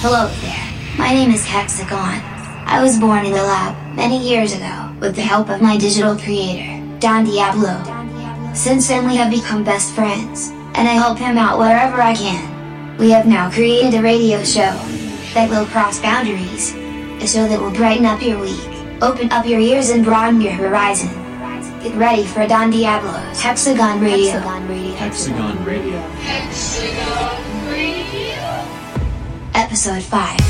Hello there. My name is Hexagon. I was born in the lab many years ago with the help of my digital creator, Don Diablo. Since then we have become best friends, and I help him out wherever I can. We have now created a radio show that will cross boundaries. A show that will brighten up your week, open up your ears and broaden your horizon. Get ready for Don Diablo's Hexagon Radio. Hexagon Radio. Episode 5.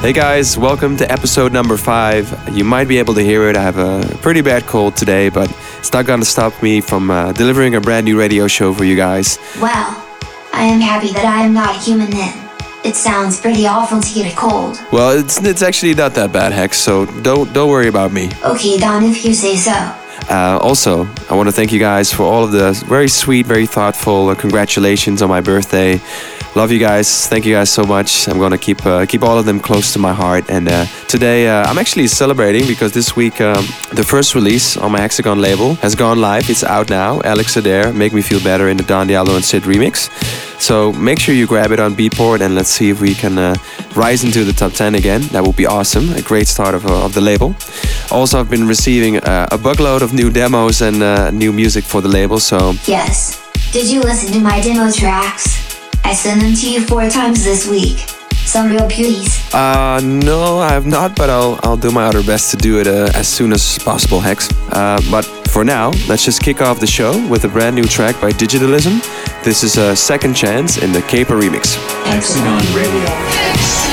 Hey guys, welcome to episode number five. You might be able to hear it. I have a pretty bad cold today, but it's not gonna stop me from uh, delivering a brand new radio show for you guys. Well, I am happy that I am not a human then. It sounds pretty awful to get a cold. Well, it's it's actually not that bad, Hex. So don't don't worry about me. Okay, Don, if you say so. Uh, also, I want to thank you guys for all of the very sweet, very thoughtful uh, congratulations on my birthday. Love you guys. Thank you guys so much. I'm gonna keep uh, keep all of them close to my heart. And uh, today uh, I'm actually celebrating because this week um, the first release on my Hexagon label has gone live. It's out now. Alex Adair, Make Me Feel Better in the Don Diablo and CID remix. So make sure you grab it on Beatport and let's see if we can uh, rise into the top 10 again. That would be awesome. A great start of, uh, of the label. Also, I've been receiving uh, a bugload of new demos and uh, new music for the label. So Yes. Did you listen to my demo tracks? I sent them to you four times this week. Some real beauties. Uh, no, I have not, but I'll I'll do my utter best to do it uh, as soon as possible, Hex. Uh, but for now, let's just kick off the show with a brand new track by Digitalism. This is a second chance in the Caper remix. Hexagon Radio.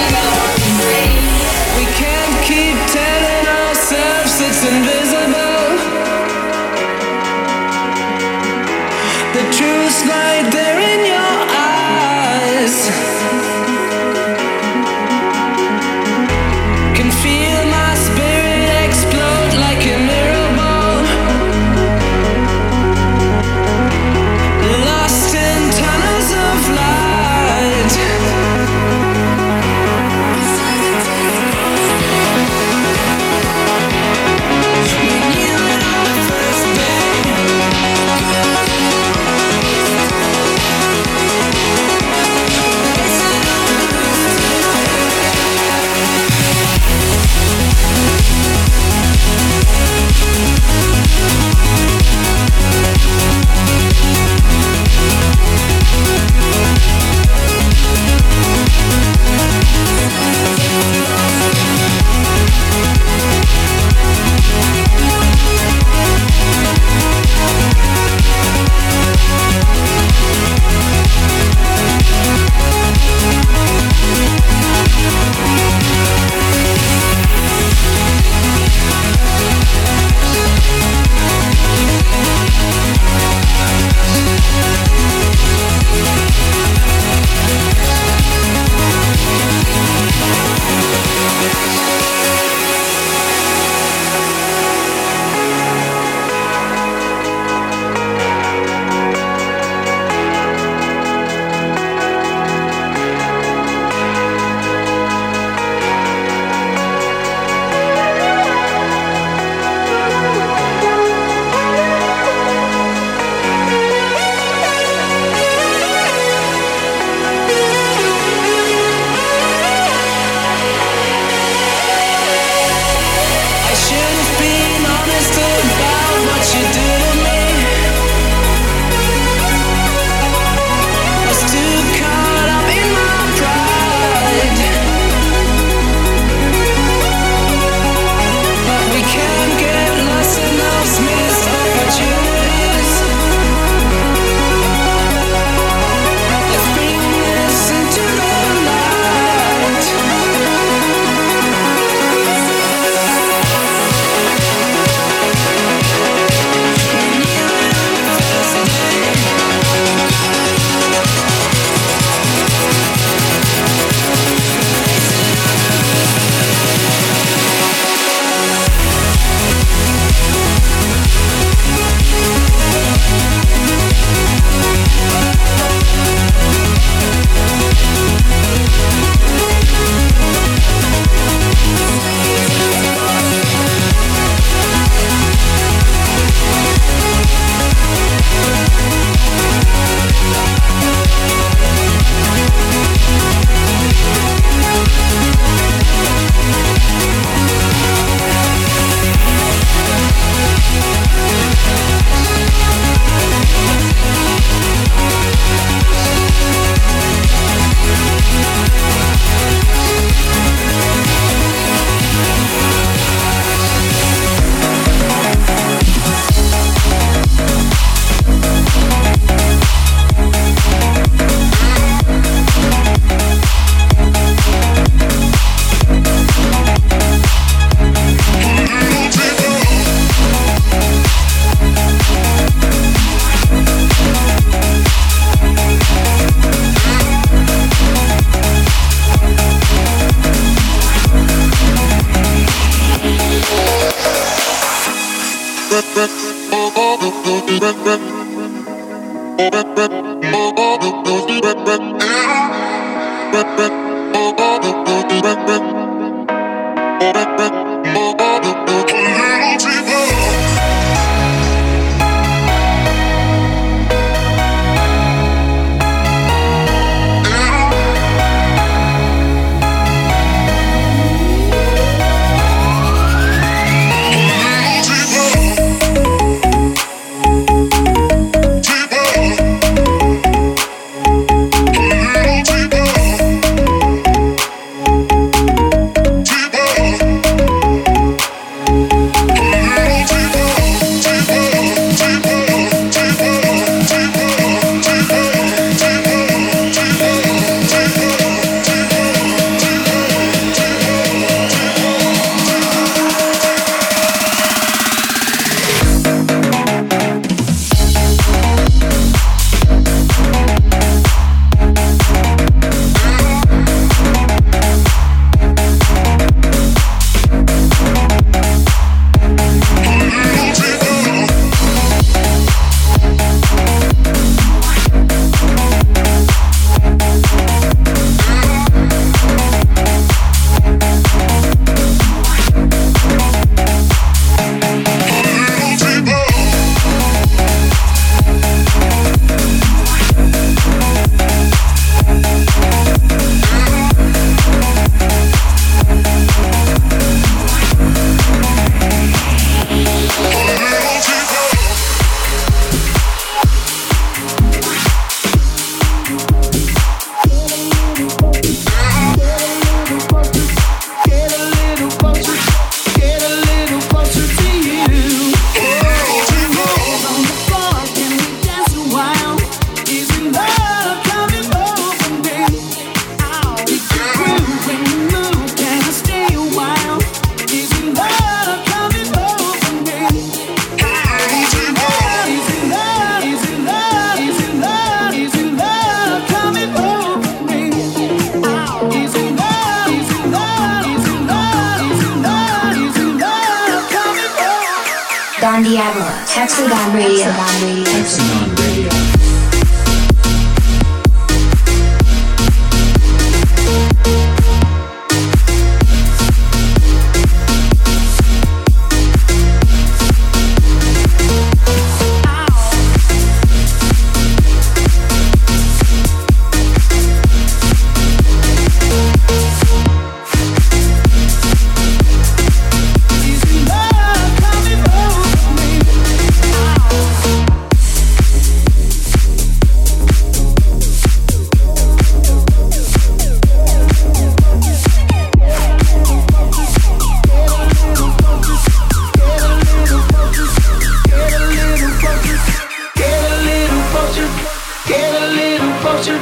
Get a little closer.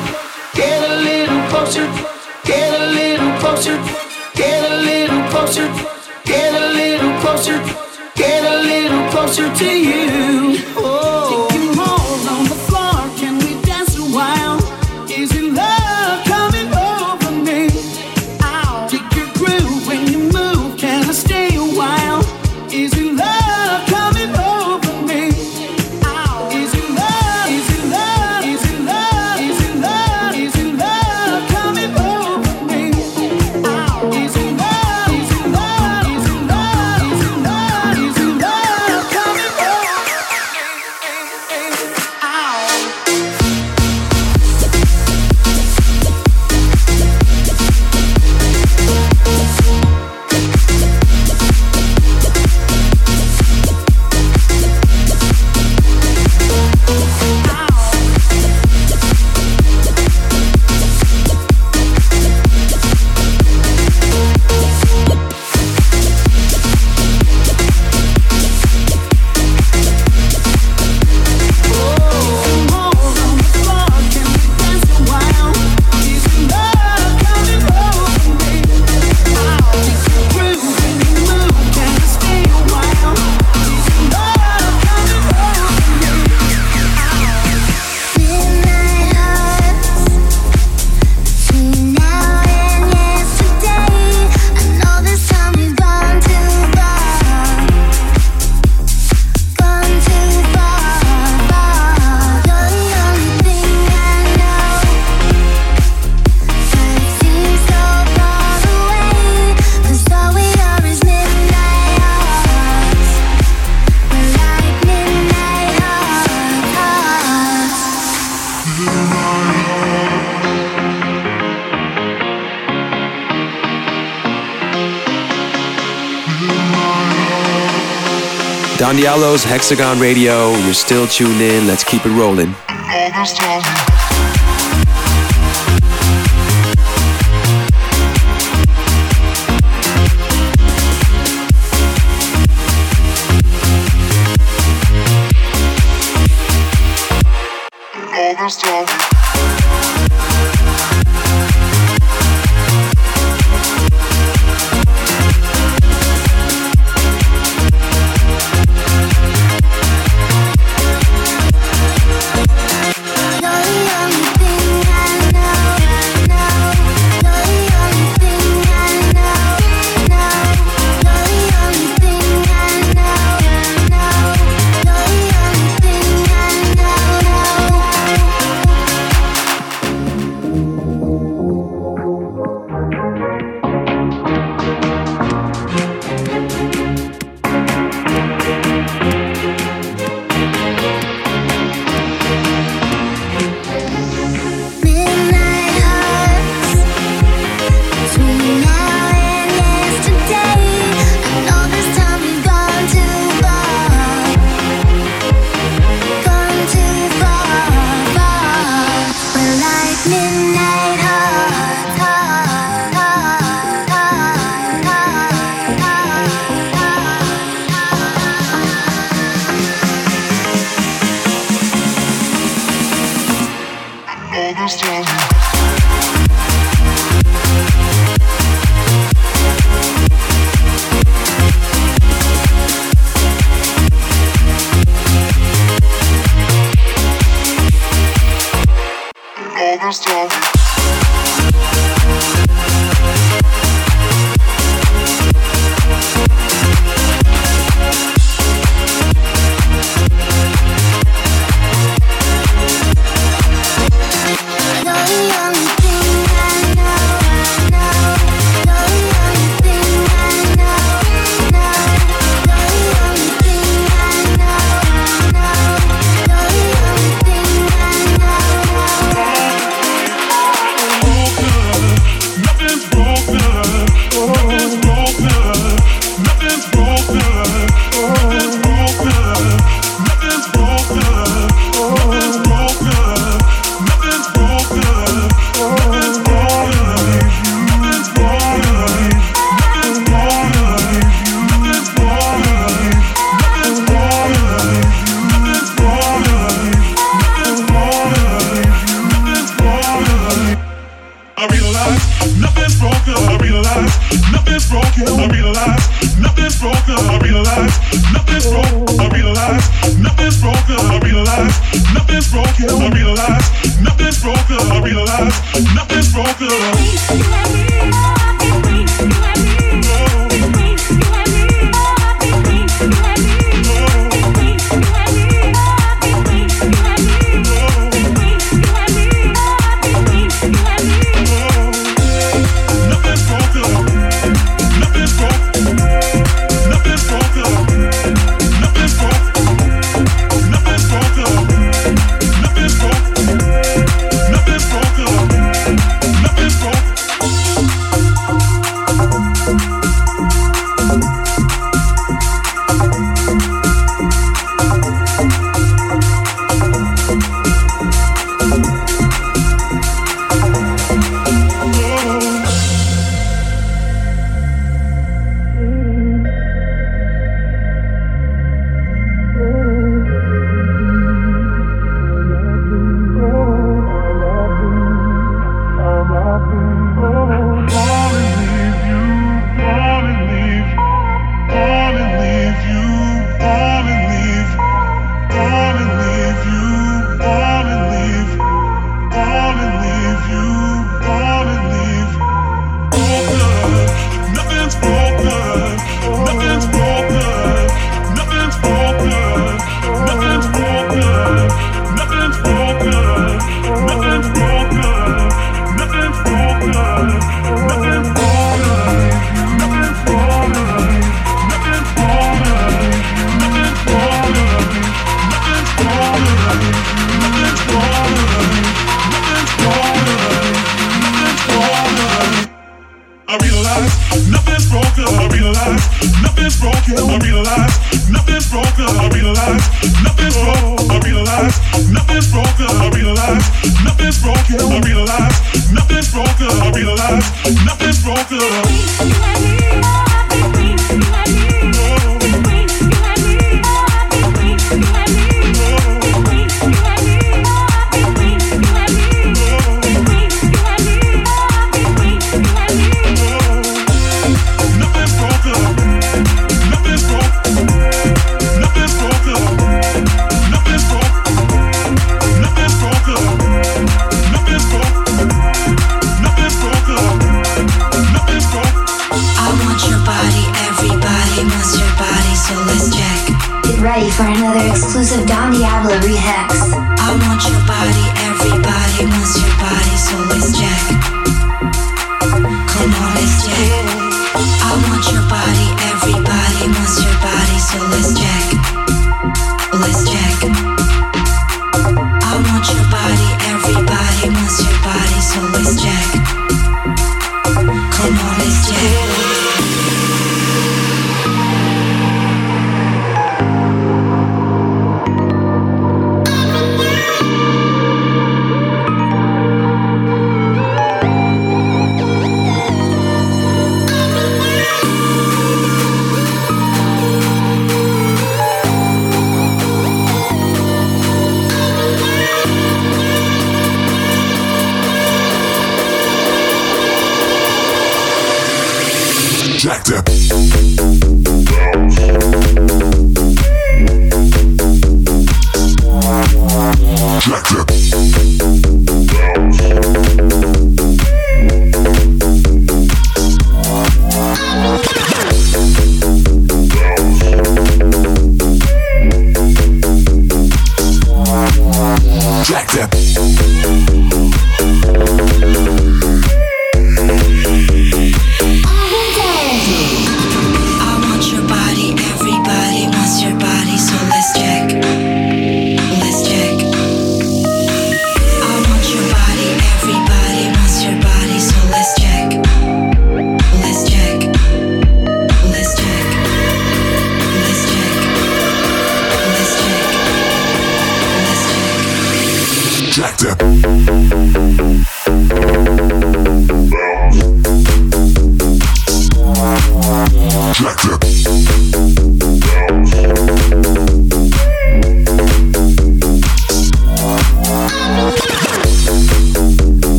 Get a Don Diablo's Hexagon Radio. You're still tuned in. Let's keep it rolling.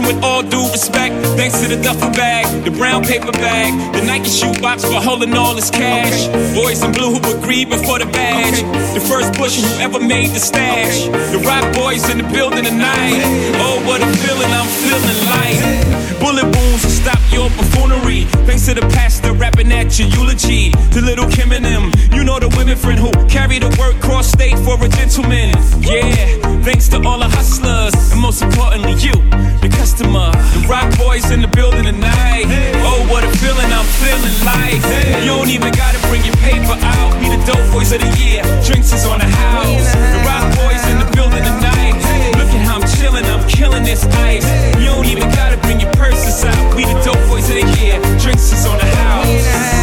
With all due respect. Thanks to the duffel bag, the brown paper bag, the Nike shoebox for holding all this cash. Boys in blue who agree before the badge. The first bush who ever made the stash. The rock boys in the building tonight. Oh, what a feeling I'm feeling like. Bullet wounds will stop your buffoonery. Thanks to the pastor rapping at your eulogy. To little Kim and them, you know the women friend who carry the work cross state for a gentleman. Yeah, thanks to all the hustlers, and most importantly, you, the customer. The rock boys in the building tonight. Oh, what a feeling I'm feeling like. You don't even gotta bring your paper out. Be the dope boys of the year. Drinks is on the house. The rock boys in the building tonight. Look at how I'm chilling, I'm killing this ice. You don't even gotta bring your purses out. We the dope boys of the year. Drinks is on the house.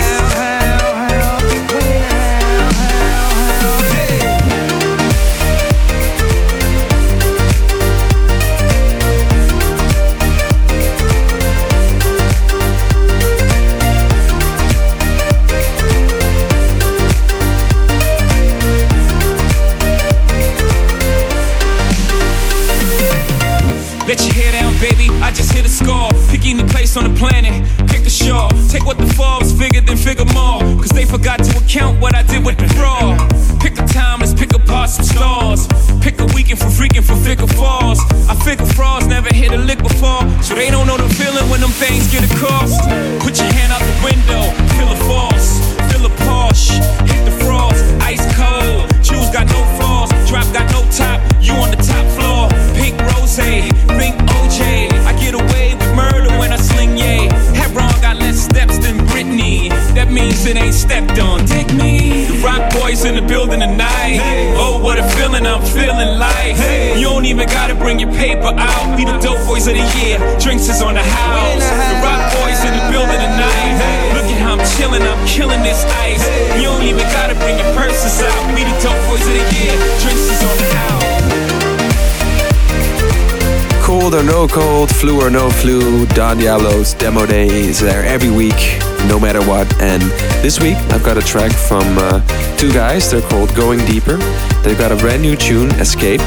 No cold, flu or no flu, Don Diablo's demo day is there every week, no matter what. And this week I've got a track from uh, two guys. They're called Going Deeper. They've got a brand new tune, Escape.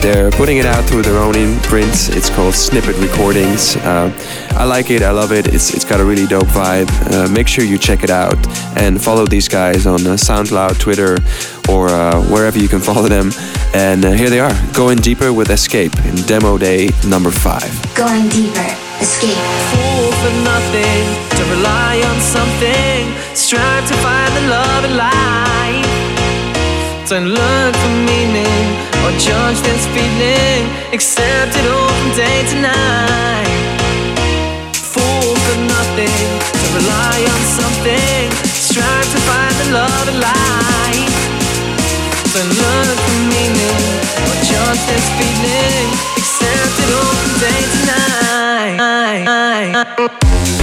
They're putting it out through their own imprint. It's called Snippet Recordings. Uh, I like it. I love it. It's it's got a really dope vibe. Uh, make sure you check it out and follow these guys on uh, SoundCloud, Twitter, or uh, wherever you can follow them. And uh, here they are, going deeper with Escape in demo day number five. Going deeper. Escape. fool for nothing to rely on something strive to find the love in life don't look for meaning or judge this feeling accept it all from day to night fool for nothing to rely on something strive to find the love in life don't look for meaning or this feeling accept it all day to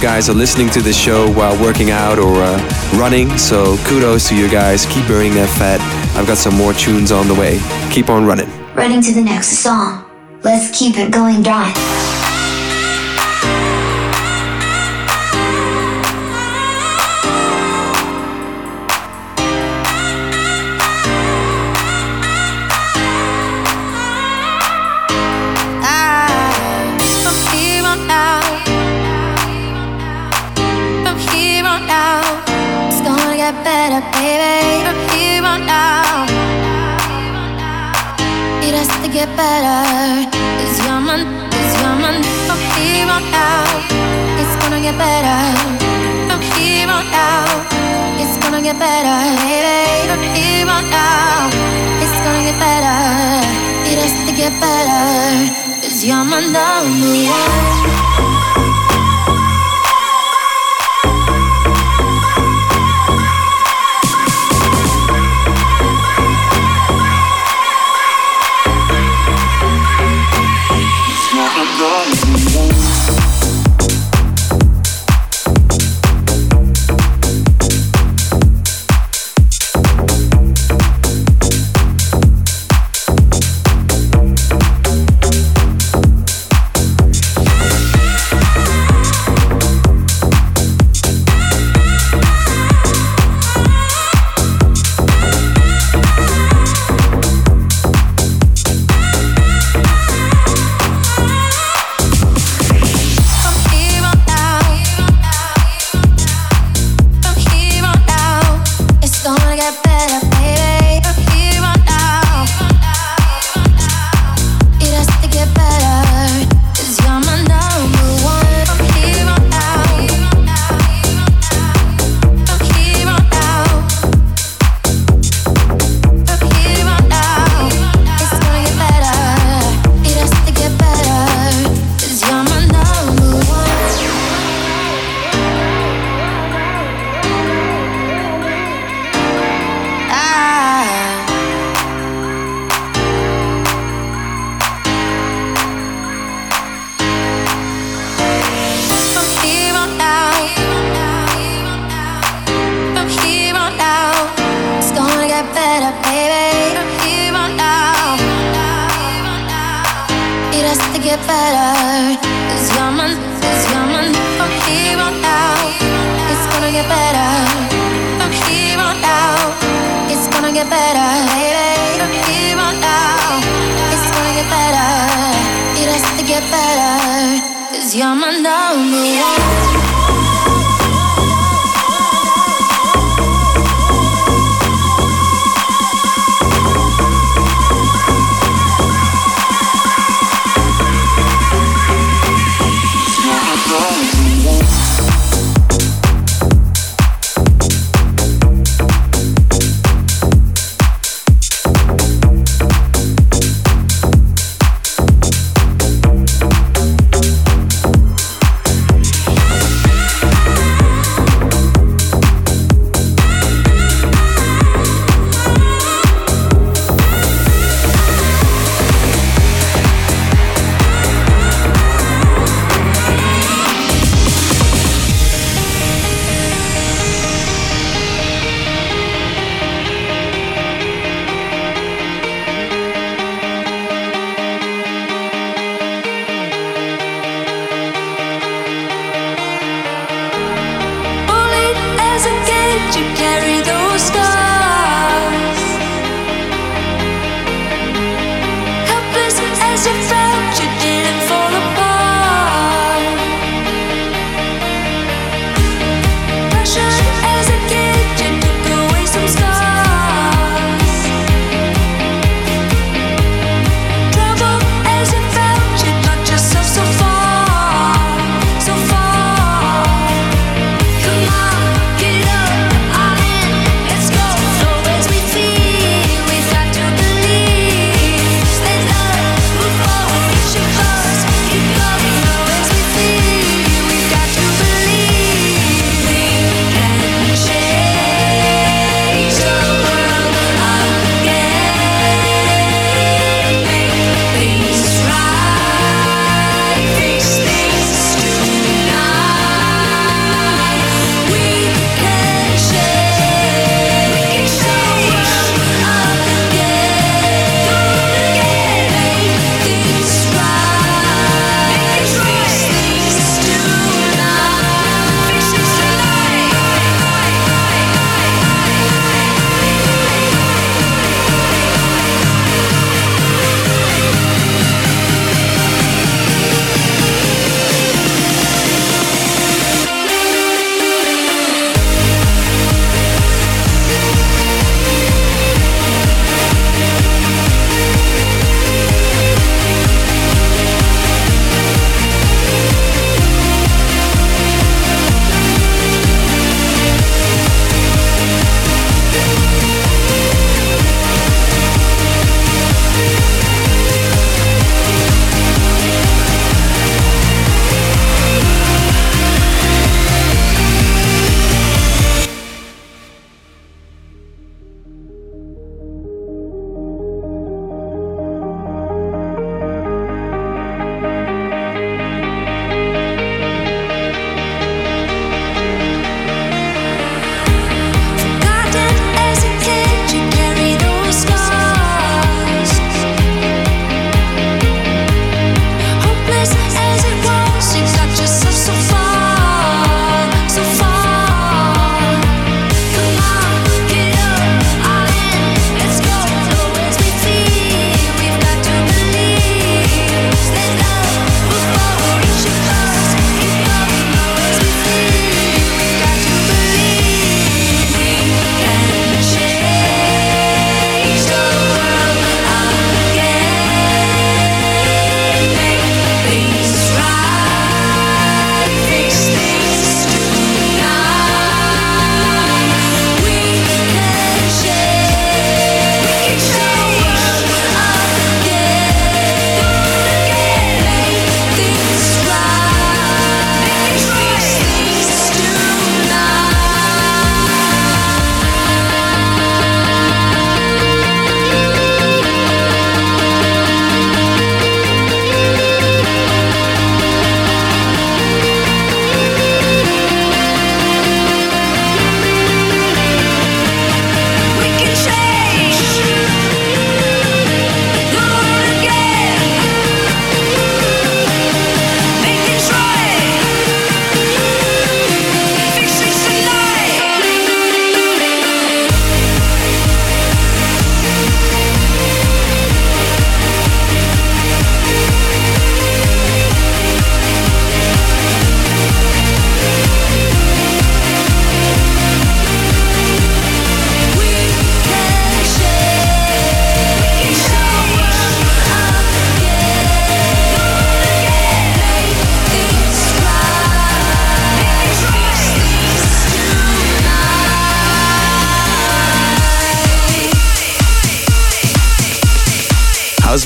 you guys are listening to this show while working out or uh, running, so kudos to you guys. Keep burning that fat. I've got some more tunes on the way. Keep on running. Running to the next song. Let's keep it going, Dawn. Get better, baby. From here on it's gonna get better. It has to get better. Cause you're my number one. Get better. Cause you're my, cause you're my. From here on out, it's gonna get better. From here on out, it's gonna get better, baby. From here on out, it's gonna get better. It has to get better. Cause you're my number one.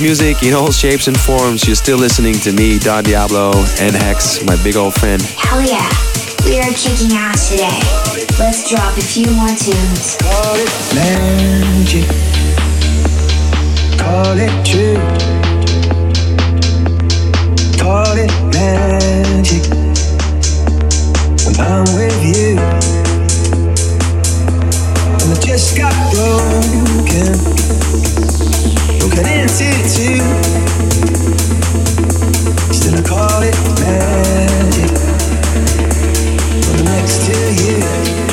music in all shapes and forms. You're still listening to me, Don Diablo, and Hex, my big old friend. Hell yeah. We are kicking ass today. Let's drop a few more tunes. Call it magic. Call it true. Call it magic. When I'm with you. Just got broken, broken into two. Still I call it magic. Next to you.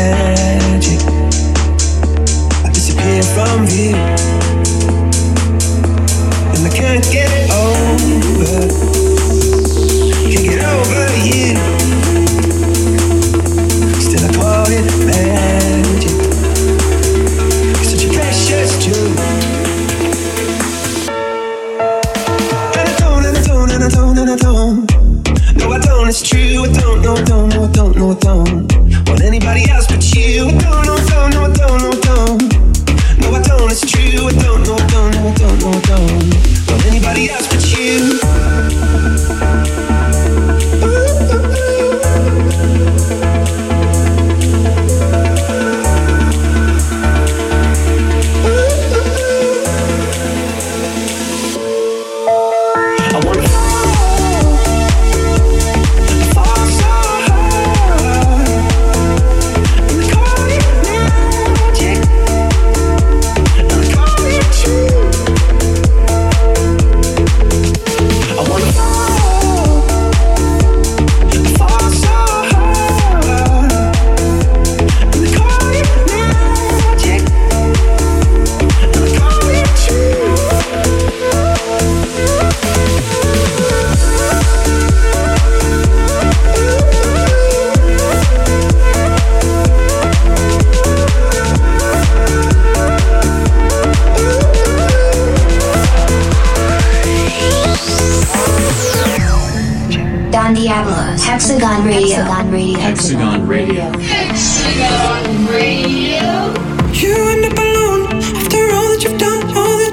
ser.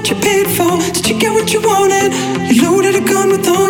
what you paid for. Did you get what you wanted? You loaded a gun with all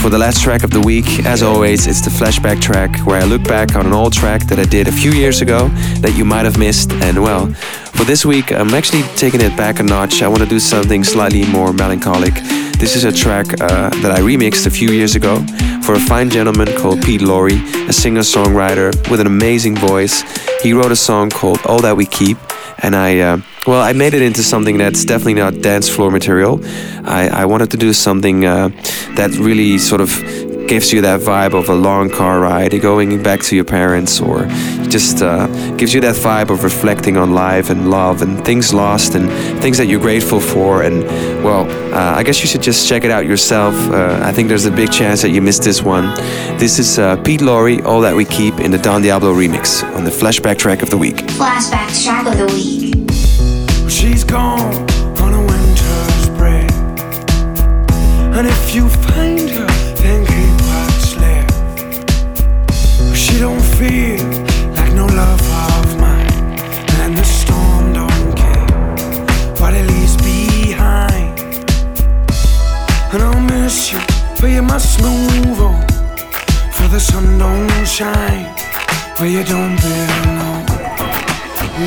for the last track of the week. As always, it's the flashback track where I look back on an old track that I did a few years ago that you might have missed. And well, for this week, I'm actually taking it back a notch. I want to do something slightly more melancholic. This is a track uh, that I remixed a few years ago for a fine gentleman called Pete Lawrie, a singer songwriter with an amazing voice. He wrote a song called All That We Keep, and I. Uh, well, I made it into something that's definitely not dance floor material. I, I wanted to do something uh, that really sort of gives you that vibe of a long car ride, going back to your parents, or just uh, gives you that vibe of reflecting on life and love and things lost and things that you're grateful for. And well, uh, I guess you should just check it out yourself. Uh, I think there's a big chance that you missed this one. This is uh, Pete Lawrie, All That We Keep in the Don Diablo remix on the flashback track of the week. Flashback track of the week. She's gone on a winter's break. And if you find move on, for the sun don't shine where you don't belong.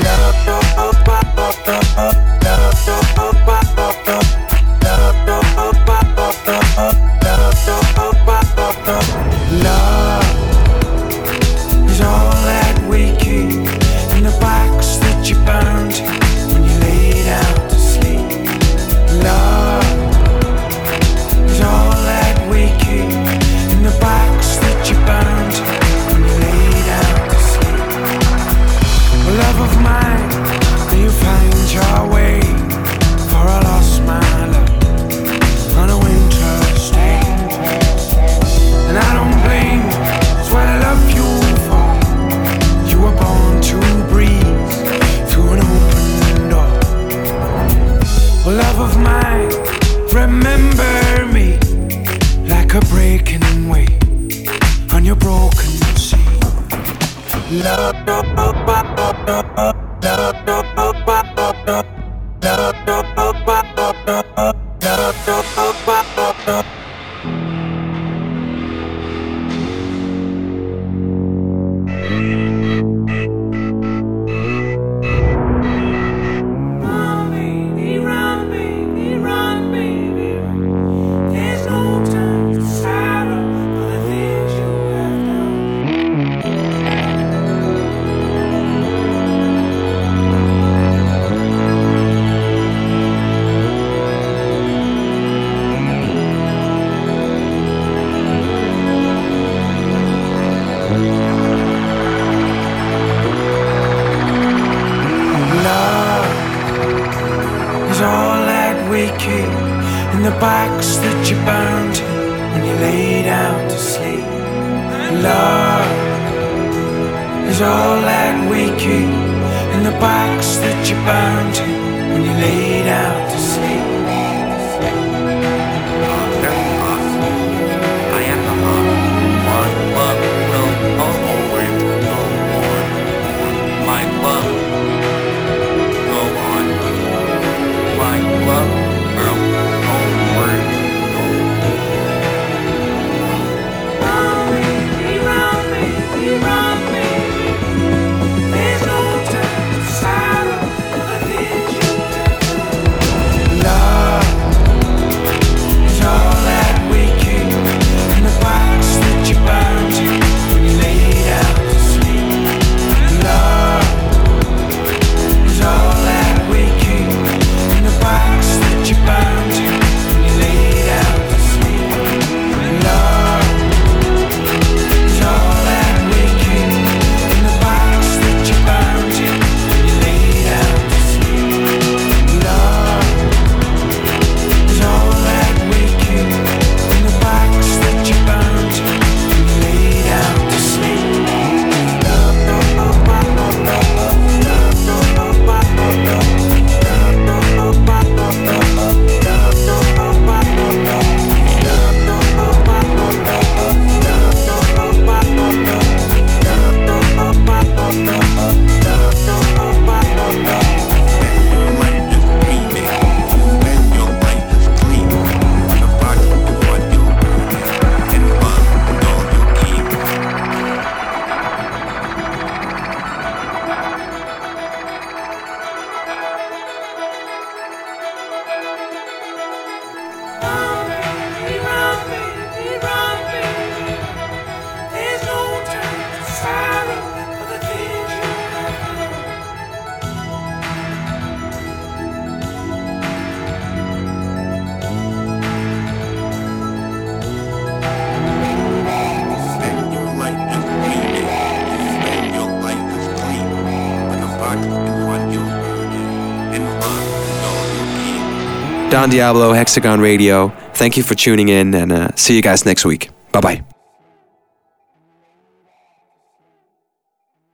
Love, love, love, love, love. Love of mine, remember me like a breaking wave on your broken sea. Love, love, love, love, love, love, love, box that you burned bound when you lay laid to sleep. And love is all that we keep in the box that you burned bound when you lay laid. Diablo, Hexagon Radio. Thank you for tuning in and uh, see you guys next week. Bye bye.